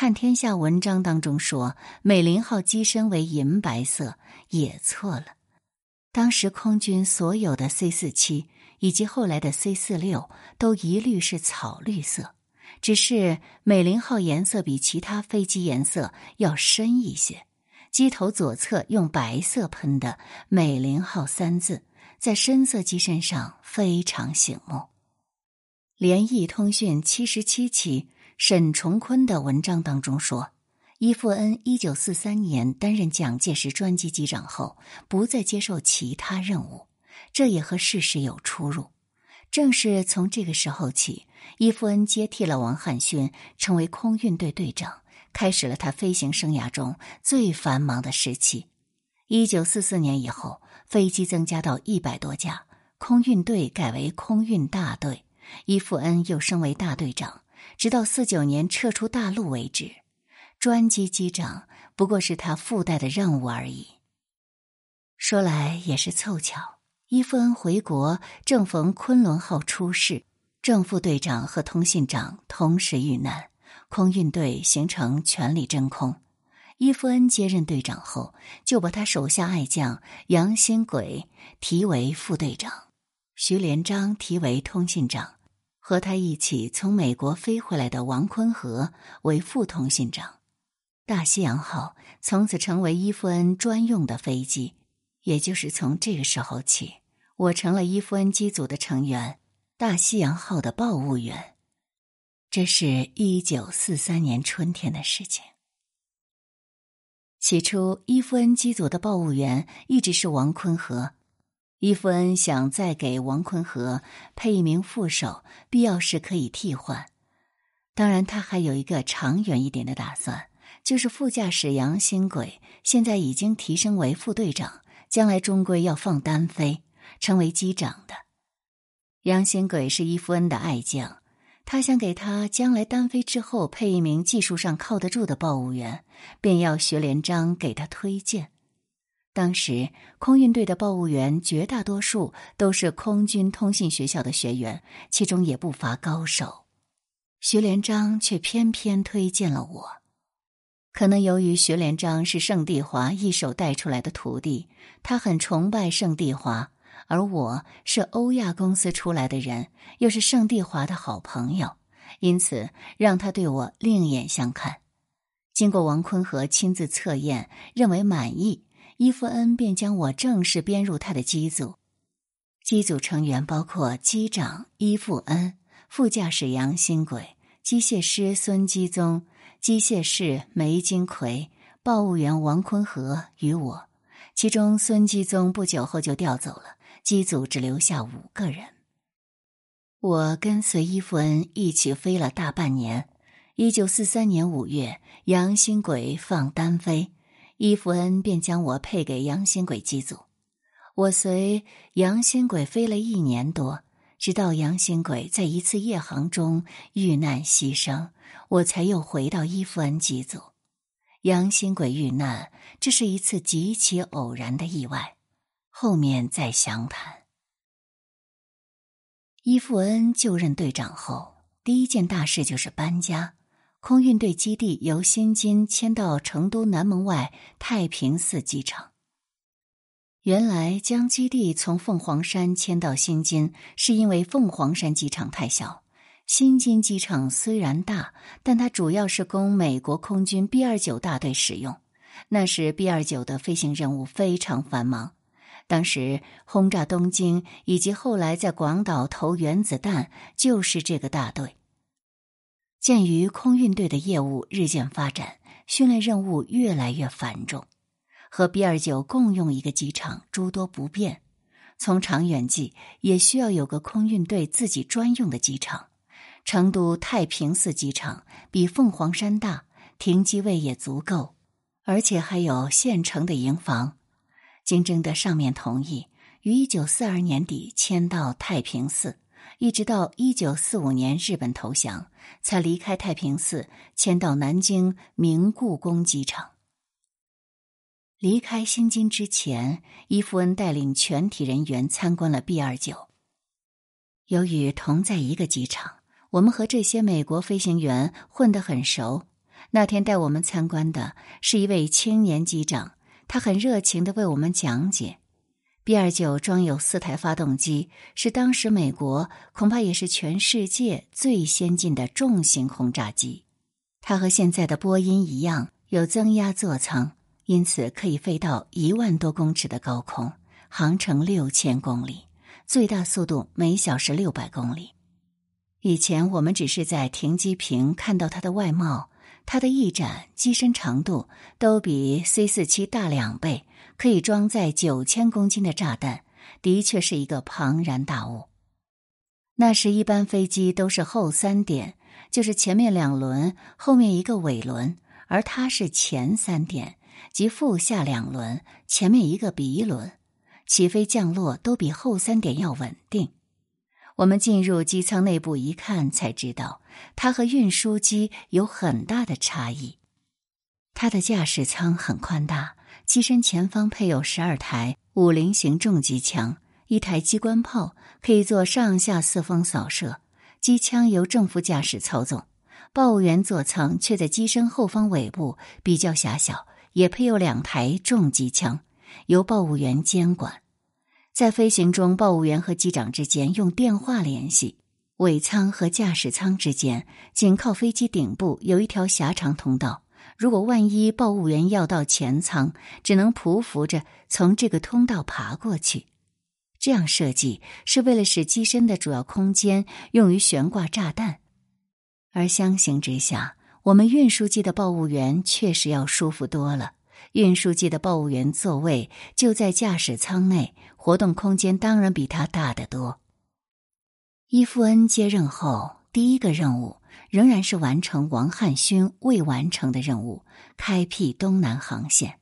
看天下文章当中说美林号机身为银白色，也错了。当时空军所有的 C 四七以及后来的 C 四六都一律是草绿色，只是美林号颜色比其他飞机颜色要深一些。机头左侧用白色喷的“美林号”三字，在深色机身上非常醒目。联谊通讯七十七期。沈崇坤的文章当中说，伊富恩一九四三年担任蒋介石专机机长后，不再接受其他任务，这也和事实有出入。正是从这个时候起，伊富恩接替了王汉勋，成为空运队队长，开始了他飞行生涯中最繁忙的时期。一九四四年以后，飞机增加到一百多架，空运队改为空运大队，伊富恩又升为大队长。直到四九年撤出大陆为止，专机机长不过是他附带的任务而已。说来也是凑巧，伊夫恩回国正逢昆仑号出事，正副队长和通信长同时遇难，空运队形成全力真空。伊夫恩接任队长后，就把他手下爱将杨新轨提为副队长，徐连章提为通信长。和他一起从美国飞回来的王坤和为副通信长，大西洋号从此成为伊夫恩专用的飞机。也就是从这个时候起，我成了伊夫恩机组的成员，大西洋号的报务员。这是一九四三年春天的事情。起初，伊夫恩机组的报务员一直是王坤和。伊夫恩想再给王坤和配一名副手，必要时可以替换。当然，他还有一个长远一点的打算，就是副驾驶杨新轨现在已经提升为副队长，将来终归要放单飞，成为机长的。杨新轨是伊夫恩的爱将，他想给他将来单飞之后配一名技术上靠得住的报务员，便要学连章给他推荐。当时空运队的报务员绝大多数都是空军通信学校的学员，其中也不乏高手。徐连章却偏偏推荐了我。可能由于徐连章是盛帝华一手带出来的徒弟，他很崇拜盛帝华，而我是欧亚公司出来的人，又是盛帝华的好朋友，因此让他对我另眼相看。经过王坤和亲自测验，认为满意。伊夫恩便将我正式编入他的机组，机组成员包括机长伊夫恩、副驾驶杨新轨、机械师孙基宗、机械师梅金奎、报务员王坤和与我。其中孙基宗不久后就调走了，机组只留下五个人。我跟随伊夫恩一起飞了大半年。一九四三年五月，杨新轨放单飞。伊夫恩便将我配给杨新轨机组，我随杨新轨飞了一年多，直到杨新轨在一次夜航中遇难牺牲，我才又回到伊夫恩机组。杨新轨遇难，这是一次极其偶然的意外，后面再详谈。伊夫恩就任队长后，第一件大事就是搬家。空运队基地由新津迁到成都南门外太平寺机场。原来将基地从凤凰山迁到新津，是因为凤凰山机场太小。新津机场虽然大，但它主要是供美国空军 B 二九大队使用。那时 B 二九的飞行任务非常繁忙，当时轰炸东京以及后来在广岛投原子弹，就是这个大队。鉴于空运队的业务日渐发展，训练任务越来越繁重，和 B 二九共用一个机场诸多不便。从长远计，也需要有个空运队自己专用的机场。成都太平寺机场比凤凰山大，停机位也足够，而且还有现成的营房。经征得上面同意，于一九四二年底迁到太平寺。一直到一九四五年日本投降，才离开太平寺，迁到南京明故宫机场。离开新京之前，伊夫恩带领全体人员参观了 B 二九。由于同在一个机场，我们和这些美国飞行员混得很熟，那天带我们参观的是一位青年机长，他很热情的为我们讲解。B 二九装有四台发动机，是当时美国恐怕也是全世界最先进的重型轰炸机。它和现在的波音一样有增压座舱，因此可以飞到一万多公尺的高空，航程六千公里，最大速度每小时六百公里。以前我们只是在停机坪看到它的外貌，它的翼展、机身长度都比 C 四七大两倍。可以装载九千公斤的炸弹，的确是一个庞然大物。那时一般飞机都是后三点，就是前面两轮，后面一个尾轮，而它是前三点，即副下两轮，前面一个鼻轮，起飞降落都比后三点要稳定。我们进入机舱内部一看，才知道它和运输机有很大的差异。它的驾驶舱很宽大。机身前方配有十二台五零型重机枪，一台机关炮可以做上下四方扫射。机枪由正副驾驶操纵，报务员座舱却在机身后方尾部比较狭小，也配有两台重机枪，由报务员监管。在飞行中，报务员和机长之间用电话联系。尾舱和驾驶舱之间仅靠飞机顶部有一条狭长通道。如果万一报务员要到前舱，只能匍匐着从这个通道爬过去。这样设计是为了使机身的主要空间用于悬挂炸弹。而相形之下，我们运输机的报务员确实要舒服多了。运输机的报务员座位就在驾驶舱内，活动空间当然比它大得多。伊夫恩接任后第一个任务。仍然是完成王汉勋未完成的任务，开辟东南航线。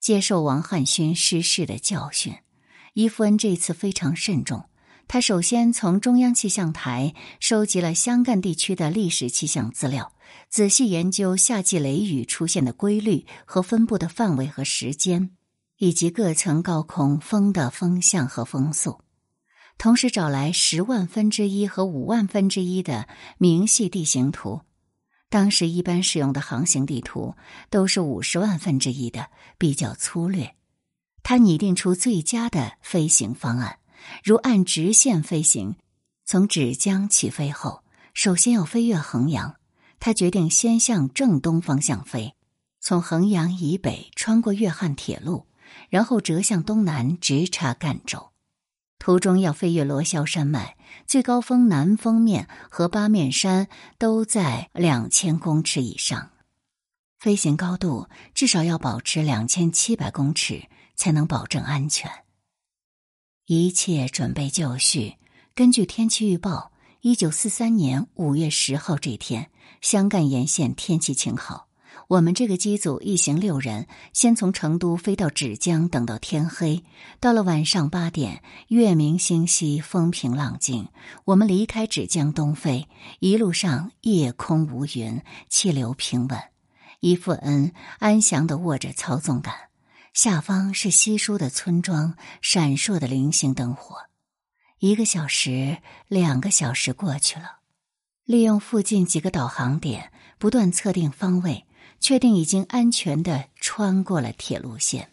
接受王汉勋失事的教训，伊夫恩这次非常慎重。他首先从中央气象台收集了湘赣地区的历史气象资料，仔细研究夏季雷雨出现的规律和分布的范围和时间，以及各层高空风的风向和风速。同时找来十万分之一和五万分之一的明细地形图，当时一般使用的航行地图都是五十万分之一的，比较粗略。他拟定出最佳的飞行方案，如按直线飞行，从芷江起飞后，首先要飞越衡阳。他决定先向正东方向飞，从衡阳以北穿过粤汉铁路，然后折向东南，直插赣州。途中要飞越罗霄山脉，最高峰南峰面和八面山都在两千公尺以上，飞行高度至少要保持两千七百公尺，才能保证安全。一切准备就绪。根据天气预报，一九四三年五月十号这天，湘赣沿线天气晴好。我们这个机组一行六人，先从成都飞到芷江，等到天黑。到了晚上八点，月明星稀，风平浪静。我们离开芷江东飞，一路上夜空无云，气流平稳。伊夫恩安详地握着操纵杆，下方是稀疏的村庄，闪烁的零星灯火。一个小时，两个小时过去了，利用附近几个导航点，不断测定方位。确定已经安全的穿过了铁路线，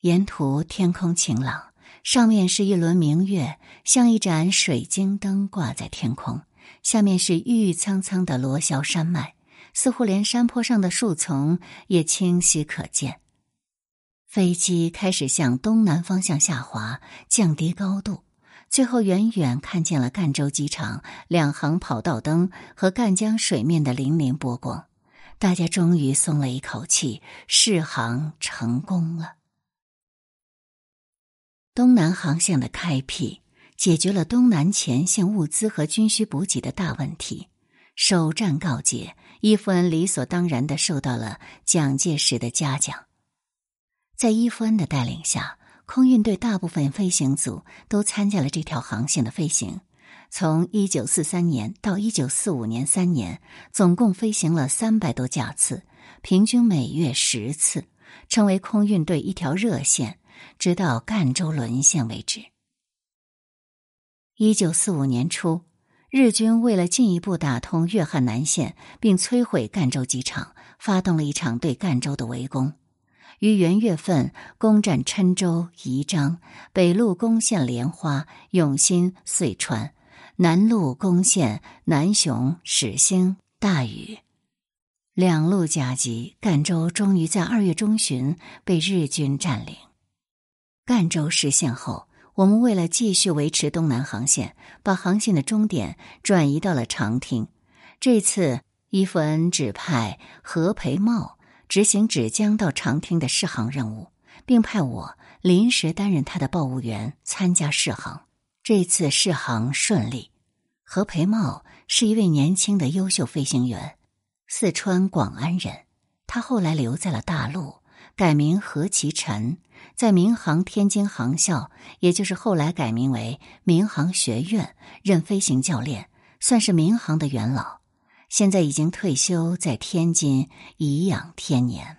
沿途天空晴朗，上面是一轮明月，像一盏水晶灯挂在天空。下面是郁郁苍苍的罗霄山脉，似乎连山坡上的树丛也清晰可见。飞机开始向东南方向下滑，降低高度，最后远远看见了赣州机场两行跑道灯和赣江水面的粼粼波光。大家终于松了一口气，试航成功了。东南航线的开辟解决了东南前线物资和军需补给的大问题。首战告捷，伊夫恩理所当然的受到了蒋介石的嘉奖。在伊夫恩的带领下，空运队大部分飞行组都参加了这条航线的飞行。从一九四三年到一九四五年三年，总共飞行了三百多架次，平均每月十次，成为空运队一条热线，直到赣州沦陷为止。一九四五年初，日军为了进一步打通粤汉南线，并摧毁赣州机场，发动了一场对赣州的围攻。于元月份攻占郴州、宜章，北路攻陷莲花、永新、遂川，南路攻陷南雄、始兴、大禹。两路夹击，赣州终于在二月中旬被日军占领。赣州失陷后。我们为了继续维持东南航线，把航线的终点转移到了长汀。这次，伊夫恩指派何培茂执行芷江到长汀的试航任务，并派我临时担任他的报务员参加试航。这次试航顺利。何培茂是一位年轻的优秀飞行员，四川广安人。他后来留在了大陆，改名何其臣。在民航天津航校，也就是后来改名为民航学院，任飞行教练，算是民航的元老。现在已经退休，在天津颐养天年。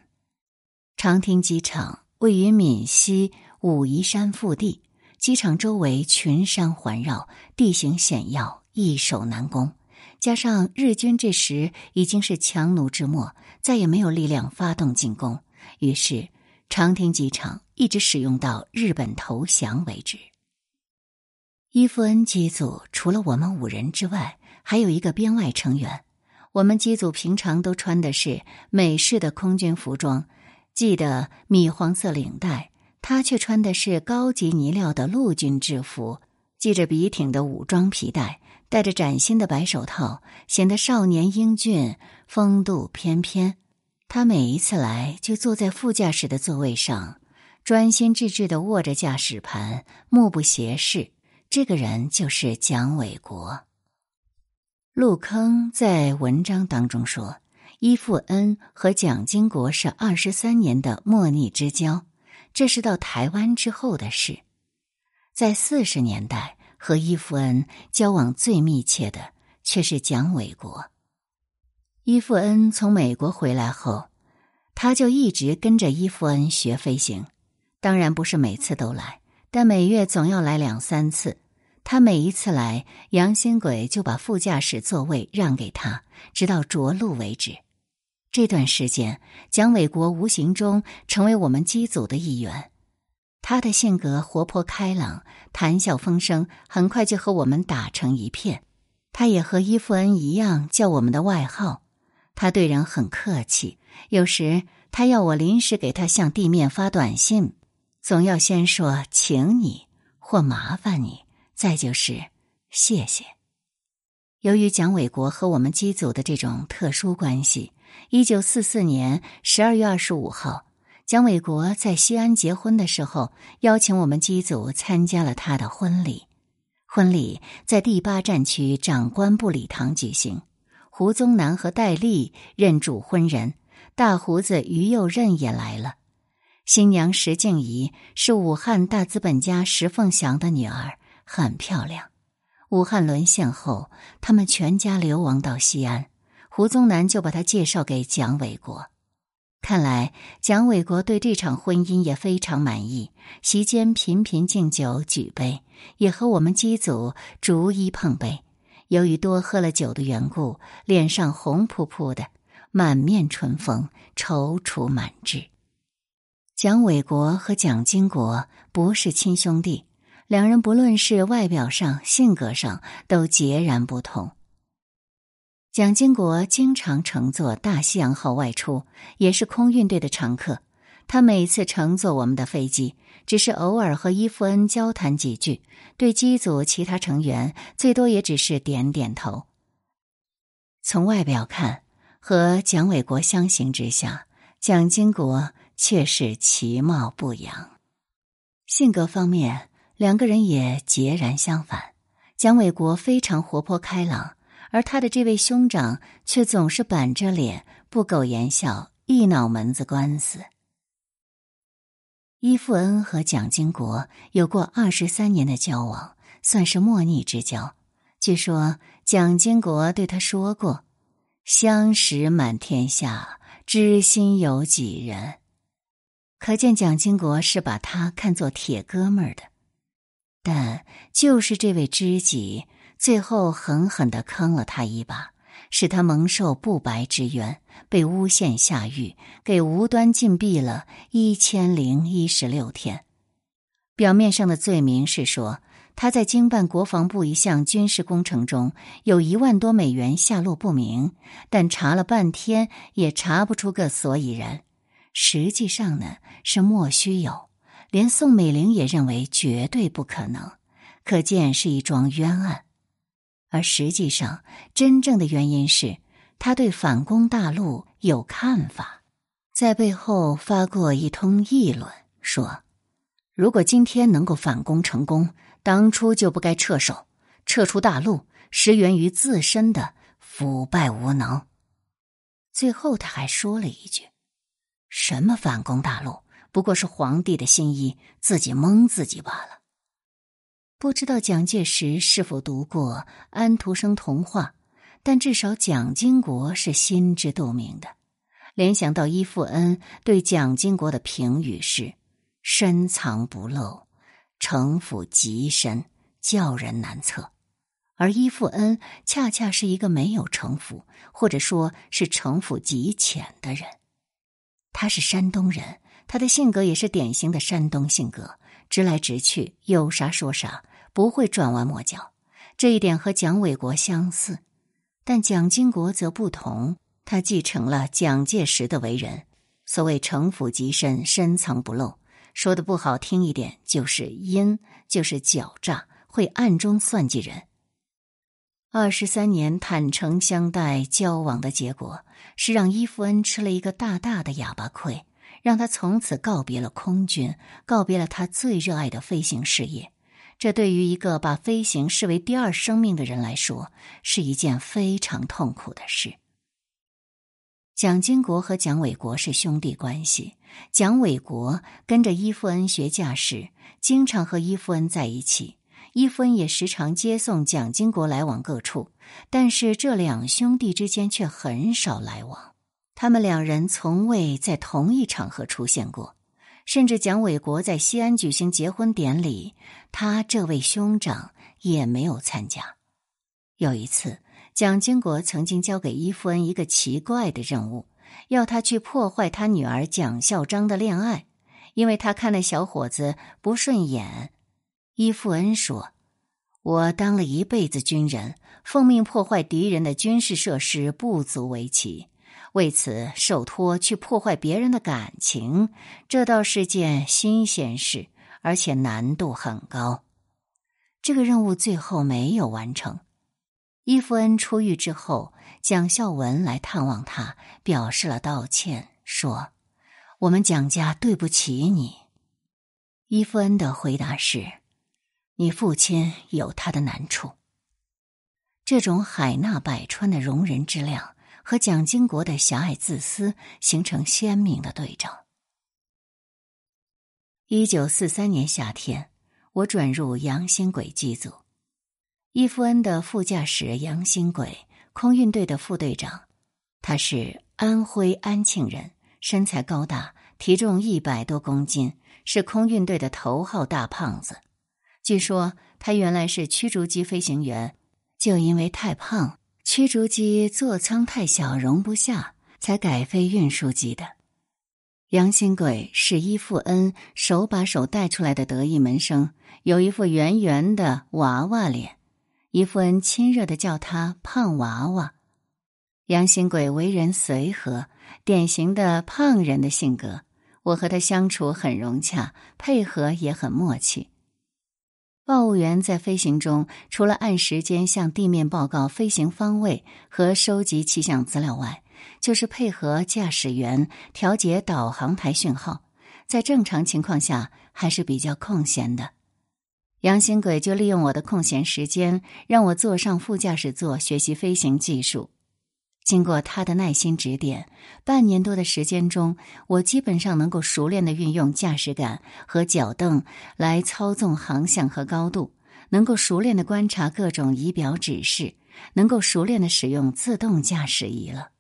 长汀机场位于闽西武夷山腹地，机场周围群山环绕，地形险要，易守难攻。加上日军这时已经是强弩之末，再也没有力量发动进攻，于是。长汀机场一直使用到日本投降为止。伊夫恩机组除了我们五人之外，还有一个编外成员。我们机组平常都穿的是美式的空军服装，系的米黄色领带，他却穿的是高级呢料的陆军制服，系着笔挺的武装皮带，戴着崭新的白手套，显得少年英俊，风度翩翩。他每一次来，就坐在副驾驶的座位上，专心致志的握着驾驶盘，目不斜视。这个人就是蒋纬国。陆坑在文章当中说，伊富恩和蒋经国是二十三年的莫逆之交，这是到台湾之后的事。在四十年代，和伊夫恩交往最密切的却是蒋纬国。伊夫恩从美国回来后，他就一直跟着伊夫恩学飞行。当然不是每次都来，但每月总要来两三次。他每一次来，杨新鬼就把副驾驶座位让给他，直到着陆为止。这段时间，蒋纬国无形中成为我们机组的一员。他的性格活泼开朗，谈笑风生，很快就和我们打成一片。他也和伊夫恩一样，叫我们的外号。他对人很客气，有时他要我临时给他向地面发短信，总要先说“请你”或“麻烦你”，再就是“谢谢”。由于蒋纬国和我们机组的这种特殊关系，一九四四年十二月二十五号，蒋纬国在西安结婚的时候，邀请我们机组参加了他的婚礼。婚礼在第八战区长官部礼堂举行。胡宗南和戴笠任主婚人，大胡子于右任也来了。新娘石静怡是武汉大资本家石凤祥的女儿，很漂亮。武汉沦陷后，他们全家流亡到西安，胡宗南就把她介绍给蒋纬国。看来蒋纬国对这场婚姻也非常满意，席间频频敬酒举杯，也和我们机组逐一碰杯。由于多喝了酒的缘故，脸上红扑扑的，满面春风，踌躇满志。蒋纬国和蒋经国不是亲兄弟，两人不论是外表上、性格上都截然不同。蒋经国经常乘坐大西洋号外出，也是空运队的常客。他每次乘坐我们的飞机。只是偶尔和伊夫恩交谈几句，对机组其他成员最多也只是点点头。从外表看，和蒋纬国相形之下，蒋经国却是其貌不扬。性格方面，两个人也截然相反。蒋纬国非常活泼开朗，而他的这位兄长却总是板着脸，不苟言笑，一脑门子官司。伊富恩和蒋经国有过二十三年的交往，算是莫逆之交。据说蒋经国对他说过：“相识满天下，知心有几人。”可见蒋经国是把他看作铁哥们儿的。但就是这位知己，最后狠狠的坑了他一把，使他蒙受不白之冤，被诬陷下狱，给无端禁闭了一千零一十六天。表面上的罪名是说他在经办国防部一项军事工程中有一万多美元下落不明，但查了半天也查不出个所以然。实际上呢，是莫须有，连宋美龄也认为绝对不可能，可见是一桩冤案。而实际上，真正的原因是他对反攻大陆有看法，在背后发过一通议论，说如果今天能够反攻成功，当初就不该撤手，撤出大陆，实源于自身的腐败无能。最后他还说了一句。什么反攻大陆？不过是皇帝的心意，自己蒙自己罢了。不知道蒋介石是否读过安徒生童话，但至少蒋经国是心知肚明的。联想到伊富恩对蒋经国的评语是“深藏不露，城府极深，叫人难测”，而伊富恩恰恰是一个没有城府，或者说是城府极浅的人。他是山东人，他的性格也是典型的山东性格，直来直去，有啥说啥，不会转弯抹角。这一点和蒋纬国相似，但蒋经国则不同。他继承了蒋介石的为人，所谓城府极深，深藏不露。说的不好听一点，就是阴，就是狡诈，会暗中算计人。二十三年坦诚相待交往的结果，是让伊夫恩吃了一个大大的哑巴亏，让他从此告别了空军，告别了他最热爱的飞行事业。这对于一个把飞行视为第二生命的人来说，是一件非常痛苦的事。蒋经国和蒋纬国是兄弟关系，蒋纬国跟着伊夫恩学驾驶，经常和伊夫恩在一起。伊夫恩也时常接送蒋经国来往各处，但是这两兄弟之间却很少来往。他们两人从未在同一场合出现过，甚至蒋纬国在西安举行结婚典礼，他这位兄长也没有参加。有一次，蒋经国曾经交给伊夫恩一个奇怪的任务，要他去破坏他女儿蒋孝章的恋爱，因为他看那小伙子不顺眼。伊夫恩说：“我当了一辈子军人，奉命破坏敌人的军事设施不足为奇，为此受托去破坏别人的感情，这倒是件新鲜事，而且难度很高。这个任务最后没有完成。伊夫恩出狱之后，蒋孝文来探望他，表示了道歉，说：‘我们蒋家对不起你。’伊夫恩的回答是。”你父亲有他的难处。这种海纳百川的容人之量和蒋经国的狭隘自私形成鲜明的对照。一九四三年夏天，我转入杨新轨机组，伊夫恩的副驾驶杨新轨，空运队的副队长，他是安徽安庆人，身材高大，体重一百多公斤，是空运队的头号大胖子。据说他原来是驱逐机飞行员，就因为太胖，驱逐机座舱太小容不下，才改飞运输机的。杨新贵是伊富恩手把手带出来的得意门生，有一副圆圆的娃娃脸，伊富恩亲热的叫他“胖娃娃”。杨新贵为人随和，典型的胖人的性格，我和他相处很融洽，配合也很默契。报务员在飞行中，除了按时间向地面报告飞行方位和收集气象资料外，就是配合驾驶员调节导航台讯号。在正常情况下，还是比较空闲的。杨新鬼就利用我的空闲时间，让我坐上副驾驶座学习飞行技术。经过他的耐心指点，半年多的时间中，我基本上能够熟练的运用驾驶杆和脚蹬来操纵航向和高度，能够熟练的观察各种仪表指示，能够熟练的使用自动驾驶仪了。